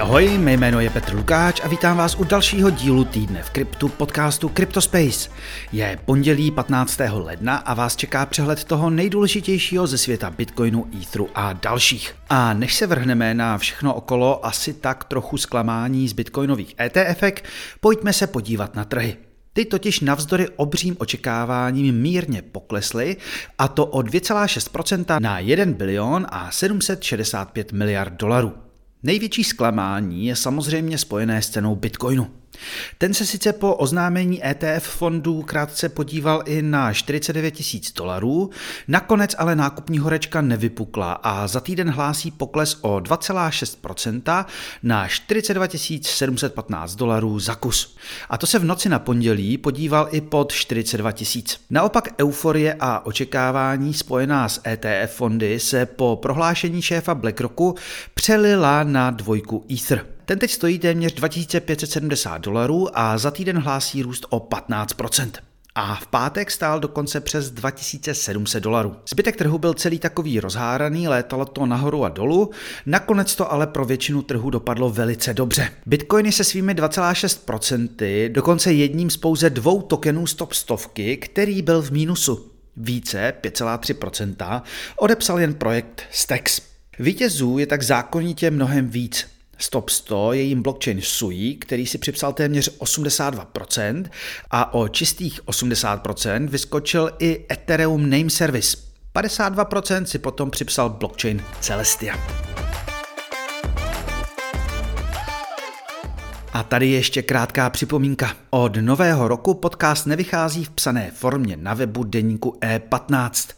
Ahoj, ahoj, mé jméno je Petr Lukáč a vítám vás u dalšího dílu týdne v kryptu podcastu CryptoSpace. Je pondělí 15. ledna a vás čeká přehled toho nejdůležitějšího ze světa Bitcoinu, Etheru a dalších. A než se vrhneme na všechno okolo asi tak trochu zklamání z bitcoinových ETFek, pojďme se podívat na trhy. Ty totiž navzdory obřím očekáváním mírně poklesly, a to o 2,6% na 1 bilion a 765 miliard dolarů. Největší zklamání je samozřejmě spojené s cenou Bitcoinu. Ten se sice po oznámení ETF fondů krátce podíval i na 49 tisíc dolarů, nakonec ale nákupní horečka nevypukla a za týden hlásí pokles o 2,6% na 42 715 dolarů za kus. A to se v noci na pondělí podíval i pod 42 tisíc. Naopak euforie a očekávání spojená s ETF fondy se po prohlášení šéfa BlackRocku přelila na dvojku Ether. Ten teď stojí téměř 2570 dolarů a za týden hlásí růst o 15%. A v pátek stál dokonce přes 2700 dolarů. Zbytek trhu byl celý takový rozháraný, létalo to nahoru a dolů, nakonec to ale pro většinu trhu dopadlo velice dobře. Bitcoiny se svými 2,6%, dokonce jedním z pouze dvou tokenů stop stovky, který byl v mínusu. Více, 5,3%, odepsal jen projekt Stex. Vítězů je tak zákonitě mnohem víc. Stop 100 je jim blockchain SUI, který si připsal téměř 82% a o čistých 80% vyskočil i Ethereum Name Service. 52% si potom připsal blockchain Celestia. A tady ještě krátká připomínka. Od nového roku podcast nevychází v psané formě na webu deníku E15.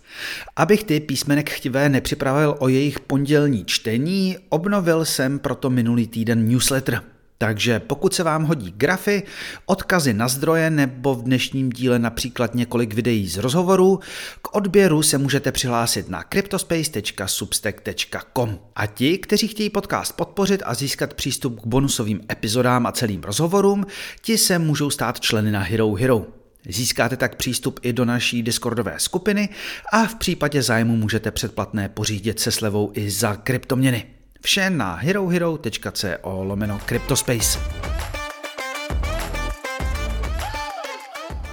Abych ty písmenek chtivé nepřipravil o jejich pondělní čtení, obnovil jsem proto minulý týden newsletter. Takže pokud se vám hodí grafy, odkazy na zdroje nebo v dnešním díle například několik videí z rozhovorů, k odběru se můžete přihlásit na cryptospace.substack.com. A ti, kteří chtějí podcast podpořit a získat přístup k bonusovým epizodám a celým rozhovorům, ti se můžou stát členy na Hero Hero. Získáte tak přístup i do naší Discordové skupiny a v případě zájmu můžete předplatné pořídit se slevou i za kryptoměny. Vše na herohero.co lomeno Cryptospace.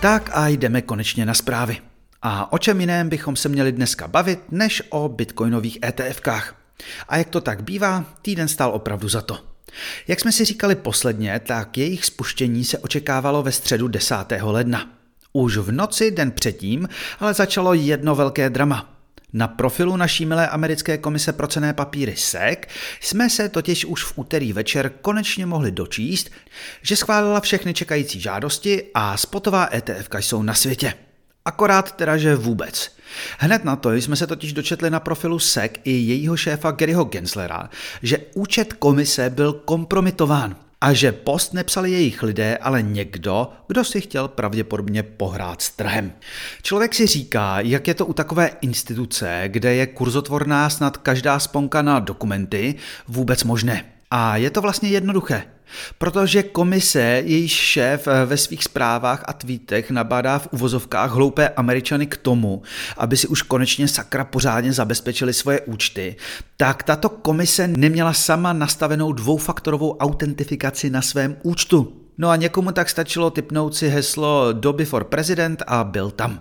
Tak a jdeme konečně na zprávy. A o čem jiném bychom se měli dneska bavit, než o bitcoinových ETFkách. A jak to tak bývá, týden stál opravdu za to. Jak jsme si říkali posledně, tak jejich spuštění se očekávalo ve středu 10. ledna. Už v noci den předtím ale začalo jedno velké drama – na profilu naší milé americké komise pro cené papíry SEC jsme se totiž už v úterý večer konečně mohli dočíst, že schválila všechny čekající žádosti a spotová ETF jsou na světě. Akorát teda, že vůbec. Hned na to jsme se totiž dočetli na profilu SEC i jejího šéfa Garyho Genslera, že účet komise byl kompromitován a že post nepsali jejich lidé, ale někdo, kdo si chtěl pravděpodobně pohrát s trhem. Člověk si říká, jak je to u takové instituce, kde je kurzotvorná snad každá sponka na dokumenty, vůbec možné. A je to vlastně jednoduché. Protože komise, jejíž šéf eh, ve svých zprávách a tweetech nabádá v uvozovkách hloupé američany k tomu, aby si už konečně sakra pořádně zabezpečili svoje účty, tak tato komise neměla sama nastavenou dvoufaktorovou autentifikaci na svém účtu. No a někomu tak stačilo typnout si heslo Doby for President a byl tam.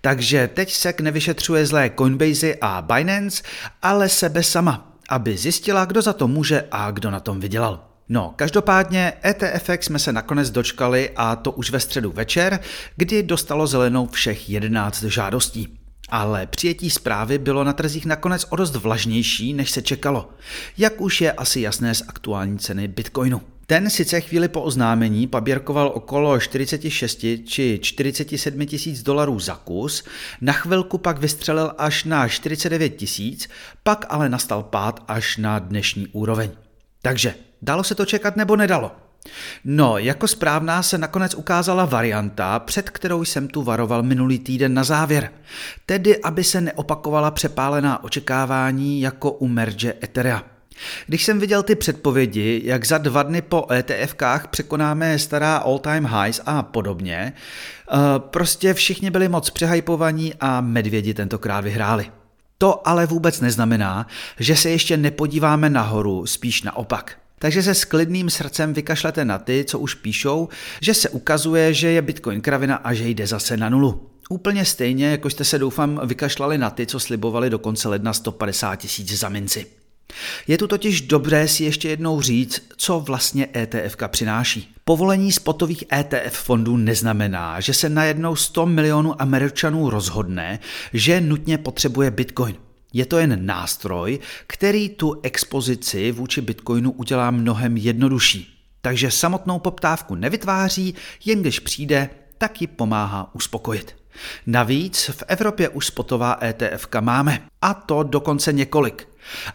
Takže teď SEC nevyšetřuje zlé Coinbase a Binance, ale sebe sama, aby zjistila, kdo za to může a kdo na tom vydělal. No, každopádně ETFX jsme se nakonec dočkali a to už ve středu večer, kdy dostalo zelenou všech 11 žádostí. Ale přijetí zprávy bylo na trzích nakonec o dost vlažnější, než se čekalo, jak už je asi jasné z aktuální ceny Bitcoinu. Ten sice chvíli po oznámení paběrkoval okolo 46 či 47 tisíc dolarů za kus, na chvilku pak vystřelil až na 49 tisíc, pak ale nastal pád až na dnešní úroveň. Takže Dalo se to čekat nebo nedalo? No, jako správná se nakonec ukázala varianta, před kterou jsem tu varoval minulý týden na závěr. Tedy, aby se neopakovala přepálená očekávání jako u merge Etherea. Když jsem viděl ty předpovědi, jak za dva dny po ETFkách překonáme stará all-time highs a podobně, eh, prostě všichni byli moc přehypovaní a medvědi tentokrát vyhráli. To ale vůbec neznamená, že se ještě nepodíváme nahoru, spíš naopak. Takže se s klidným srdcem vykašlete na ty, co už píšou, že se ukazuje, že je Bitcoin kravina a že jde zase na nulu. Úplně stejně, jako jste se doufám vykašlali na ty, co slibovali do konce ledna 150 tisíc za minci. Je tu totiž dobré si ještě jednou říct, co vlastně ETF přináší. Povolení spotových ETF fondů neznamená, že se najednou 100 milionů Američanů rozhodne, že nutně potřebuje Bitcoin. Je to jen nástroj, který tu expozici vůči Bitcoinu udělá mnohem jednodušší. Takže samotnou poptávku nevytváří, jen když přijde, tak ji pomáhá uspokojit. Navíc v Evropě už spotová ETF máme, a to dokonce několik.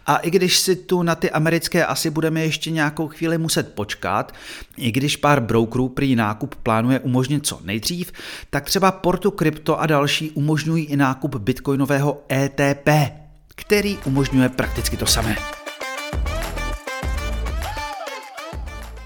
A i když si tu na ty americké asi budeme ještě nějakou chvíli muset počkat, i když pár brokerů prý nákup plánuje umožnit co nejdřív, tak třeba Portu Crypto a další umožňují i nákup bitcoinového ETP, který umožňuje prakticky to samé.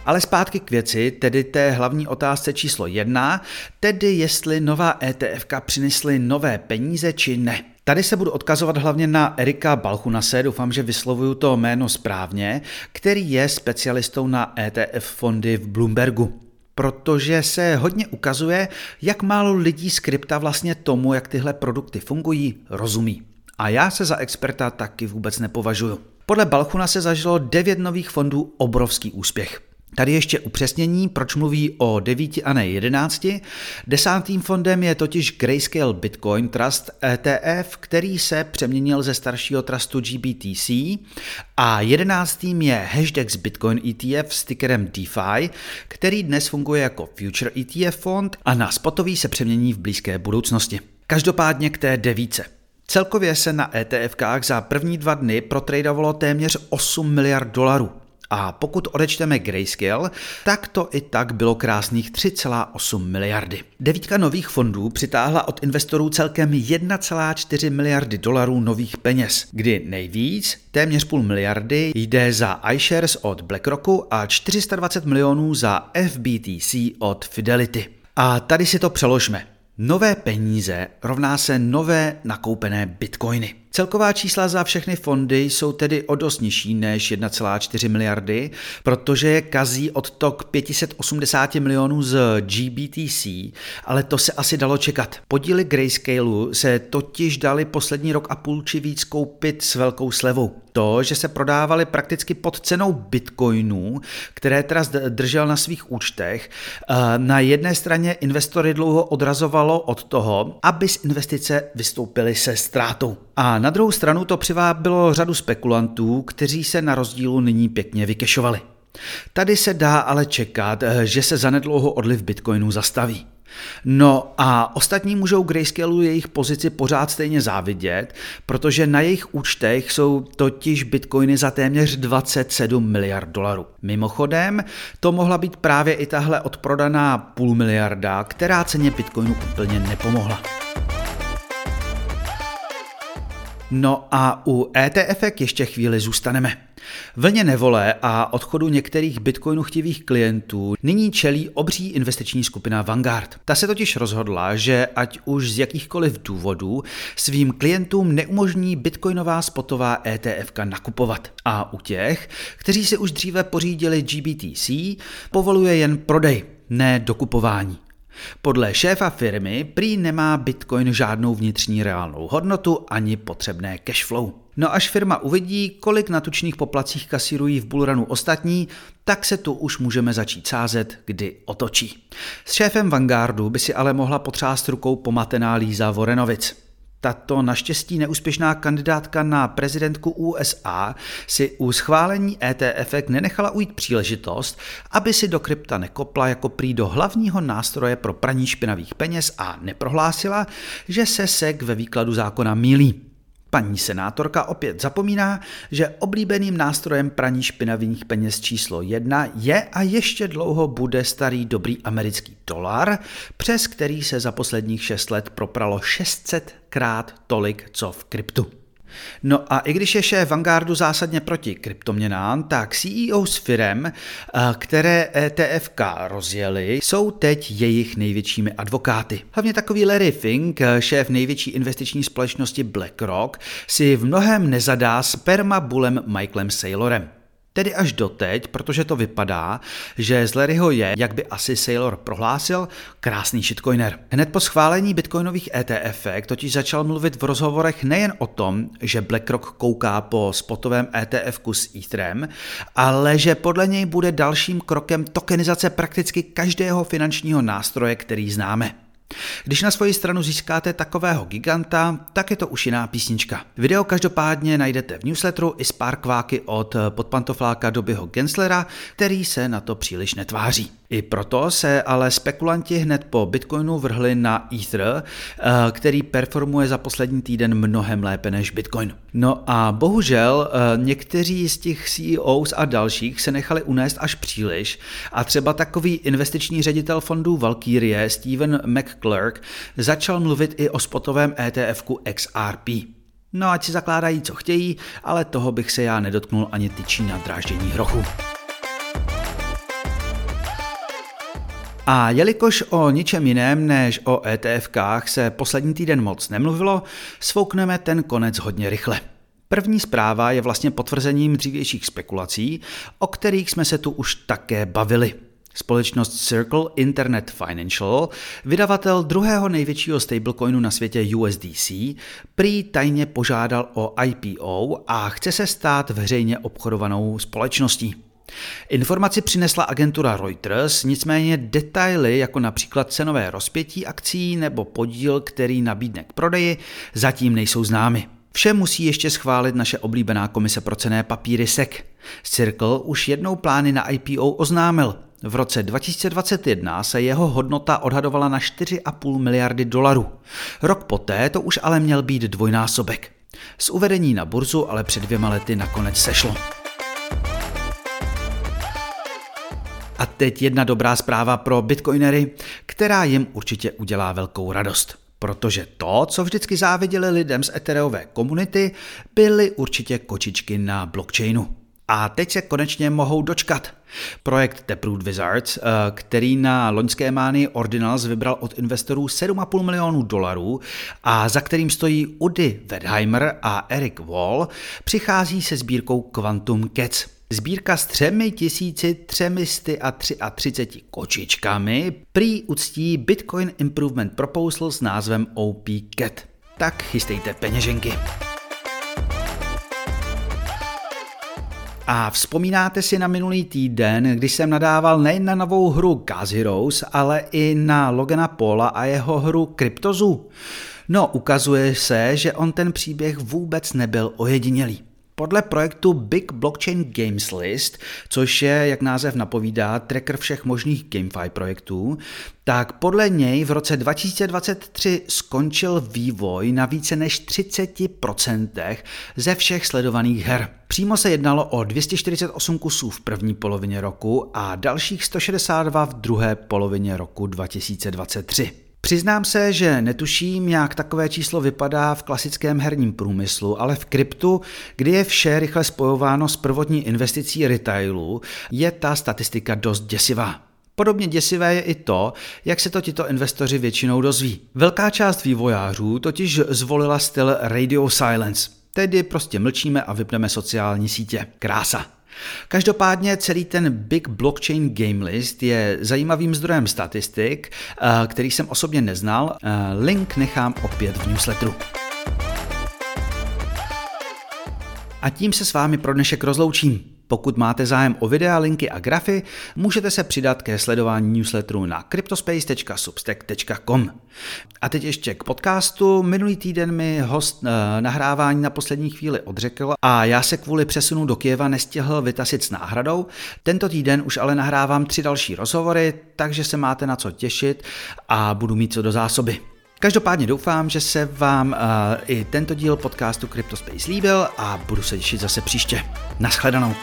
Ale zpátky k věci, tedy té hlavní otázce číslo jedna, tedy jestli nová ETF přinesly nové peníze či ne. Tady se budu odkazovat hlavně na Erika Balchunase, doufám, že vyslovuju to jméno správně, který je specialistou na ETF fondy v Bloombergu protože se hodně ukazuje, jak málo lidí z krypta vlastně tomu, jak tyhle produkty fungují, rozumí. A já se za experta taky vůbec nepovažuju. Podle Balchuna se zažilo 9 nových fondů obrovský úspěch. Tady ještě upřesnění, proč mluví o 9 a ne 11. Desátým fondem je totiž Grayscale Bitcoin Trust ETF, který se přeměnil ze staršího trustu GBTC a jedenáctým je Hashdex Bitcoin ETF s tickerem DeFi, který dnes funguje jako Future ETF fond a na spotový se přemění v blízké budoucnosti. Každopádně k té devíce. Celkově se na ETFkách za první dva dny protradovalo téměř 8 miliard dolarů. A pokud odečteme Grayscale, tak to i tak bylo krásných 3,8 miliardy. Devítka nových fondů přitáhla od investorů celkem 1,4 miliardy dolarů nových peněz, kdy nejvíc, téměř půl miliardy, jde za iShares od BlackRocku a 420 milionů za FBTC od Fidelity. A tady si to přeložme. Nové peníze rovná se nové nakoupené bitcoiny. Celková čísla za všechny fondy jsou tedy o dost nižší než 1,4 miliardy, protože je kazí odtok 580 milionů z GBTC, ale to se asi dalo čekat. Podíly Grayscaleu se totiž dali poslední rok a půl či víc koupit s velkou slevou. To, že se prodávaly prakticky pod cenou bitcoinů, které teda držel na svých účtech, eh, na jedné straně investory dlouho odrazovalo od toho, aby z investice vystoupili se ztrátou. A na druhou stranu to přivábilo řadu spekulantů, kteří se na rozdílu nyní pěkně vykešovali. Tady se dá ale čekat, eh, že se zanedlouho odliv bitcoinů zastaví. No a ostatní můžou Grayscaleu jejich pozici pořád stejně závidět, protože na jejich účtech jsou totiž bitcoiny za téměř 27 miliard dolarů. Mimochodem, to mohla být právě i tahle odprodaná půl miliarda, která ceně bitcoinu úplně nepomohla. No a u ETF ještě chvíli zůstaneme. Vlně nevole a odchodu některých bitcoinu chtivých klientů nyní čelí obří investiční skupina Vanguard. Ta se totiž rozhodla, že ať už z jakýchkoliv důvodů svým klientům neumožní bitcoinová spotová ETF nakupovat. A u těch, kteří si už dříve pořídili GBTC, povoluje jen prodej, ne dokupování. Podle šéfa firmy prý nemá Bitcoin žádnou vnitřní reálnou hodnotu ani potřebné cashflow. No až firma uvidí, kolik na tučných poplacích kasírují v Bullrunu ostatní, tak se tu už můžeme začít sázet, kdy otočí. S šéfem Vanguardu by si ale mohla potřást rukou pomatená Líza Vorenovic. Tato naštěstí neúspěšná kandidátka na prezidentku USA si u schválení ETF nenechala ujít příležitost, aby si do krypta nekopla jako prý do hlavního nástroje pro praní špinavých peněz a neprohlásila, že se SEC ve výkladu zákona mílí. Paní senátorka opět zapomíná, že oblíbeným nástrojem praní špinavých peněz číslo jedna je a ještě dlouho bude starý dobrý americký dolar, přes který se za posledních 6 let propralo 600 krát tolik, co v kryptu. No a i když je šéf Vanguardu zásadně proti kryptoměnám, tak CEO s firem, eh, které ETFK rozjeli, jsou teď jejich největšími advokáty. Hlavně takový Larry Fink, eh, šéf největší investiční společnosti BlackRock, si v mnohem nezadá s permabulem Michaelem Saylorem. Tedy až doteď, protože to vypadá, že z Larryho je, jak by asi Sailor prohlásil, krásný shitcoiner. Hned po schválení bitcoinových ETF totiž začal mluvit v rozhovorech nejen o tom, že BlackRock kouká po spotovém ETF s Etherem, ale že podle něj bude dalším krokem tokenizace prakticky každého finančního nástroje, který známe. Když na svoji stranu získáte takového giganta, tak je to už jiná písnička. Video každopádně najdete v newsletteru i z pár kváky od podpantofláka Dobyho Genslera, který se na to příliš netváří. I proto se ale spekulanti hned po Bitcoinu vrhli na Ether, eh, který performuje za poslední týden mnohem lépe než Bitcoin. No a bohužel eh, někteří z těch CEOs a dalších se nechali unést až příliš a třeba takový investiční ředitel fondů Valkyrie Steven McClurk začal mluvit i o spotovém ETFku XRP. No ať si zakládají, co chtějí, ale toho bych se já nedotknul ani tyčí na dráždění hrochu. A jelikož o ničem jiném než o ETFkách se poslední týden moc nemluvilo, svoukneme ten konec hodně rychle. První zpráva je vlastně potvrzením dřívějších spekulací, o kterých jsme se tu už také bavili. Společnost Circle Internet Financial, vydavatel druhého největšího stablecoinu na světě USDC, prý tajně požádal o IPO a chce se stát veřejně obchodovanou společností. Informaci přinesla agentura Reuters, nicméně detaily, jako například cenové rozpětí akcí nebo podíl, který nabídne k prodeji, zatím nejsou známy. Vše musí ještě schválit naše oblíbená komise pro cené papíry SEC. Circle už jednou plány na IPO oznámil. V roce 2021 se jeho hodnota odhadovala na 4,5 miliardy dolarů. Rok poté to už ale měl být dvojnásobek. Z uvedení na burzu ale před dvěma lety nakonec sešlo. Teď jedna dobrá zpráva pro bitcoinery, která jim určitě udělá velkou radost. Protože to, co vždycky záviděli lidem z Ethereové komunity, byly určitě kočičky na blockchainu. A teď se konečně mohou dočkat. Projekt Taproot Wizards, eh, který na loňské mány Ordinals vybral od investorů 7,5 milionů dolarů a za kterým stojí Udy Wedheimer a Eric Wall, přichází se sbírkou Quantum Cats. Sbírka s třemi tisíci třemisty a tři a třiceti kočičkami prý uctí Bitcoin Improvement Proposal s názvem OP Cat. Tak chystejte peněženky. A vzpomínáte si na minulý týden, když jsem nadával nejen na novou hru Gas Heroes, ale i na Logana Paula a jeho hru Cryptozu? No, ukazuje se, že on ten příběh vůbec nebyl ojedinělý. Podle projektu Big Blockchain Games List, což je, jak název napovídá, tracker všech možných GameFi projektů, tak podle něj v roce 2023 skončil vývoj na více než 30% ze všech sledovaných her. Přímo se jednalo o 248 kusů v první polovině roku a dalších 162 v druhé polovině roku 2023. Přiznám se, že netuším, jak takové číslo vypadá v klasickém herním průmyslu, ale v kryptu, kdy je vše rychle spojováno s prvotní investicí retailu, je ta statistika dost děsivá. Podobně děsivé je i to, jak se to tito investoři většinou dozví. Velká část vývojářů totiž zvolila styl radio silence, tedy prostě mlčíme a vypneme sociální sítě. Krása. Každopádně celý ten Big Blockchain Game List je zajímavým zdrojem statistik, eh, který jsem osobně neznal. Eh, link nechám opět v newsletteru. A tím se s vámi pro dnešek rozloučím. Pokud máte zájem o videa, linky a grafy, můžete se přidat ke sledování newsletteru na cryptospace.substack.com. A teď ještě k podcastu. Minulý týden mi host uh, nahrávání na poslední chvíli odřekl a já se kvůli přesunu do Kieva nestihl vytasit s náhradou. Tento týden už ale nahrávám tři další rozhovory, takže se máte na co těšit a budu mít co do zásoby. Každopádně doufám, že se vám uh, i tento díl podcastu CryptoSpace líbil a budu se těšit zase příště. Naschledanou.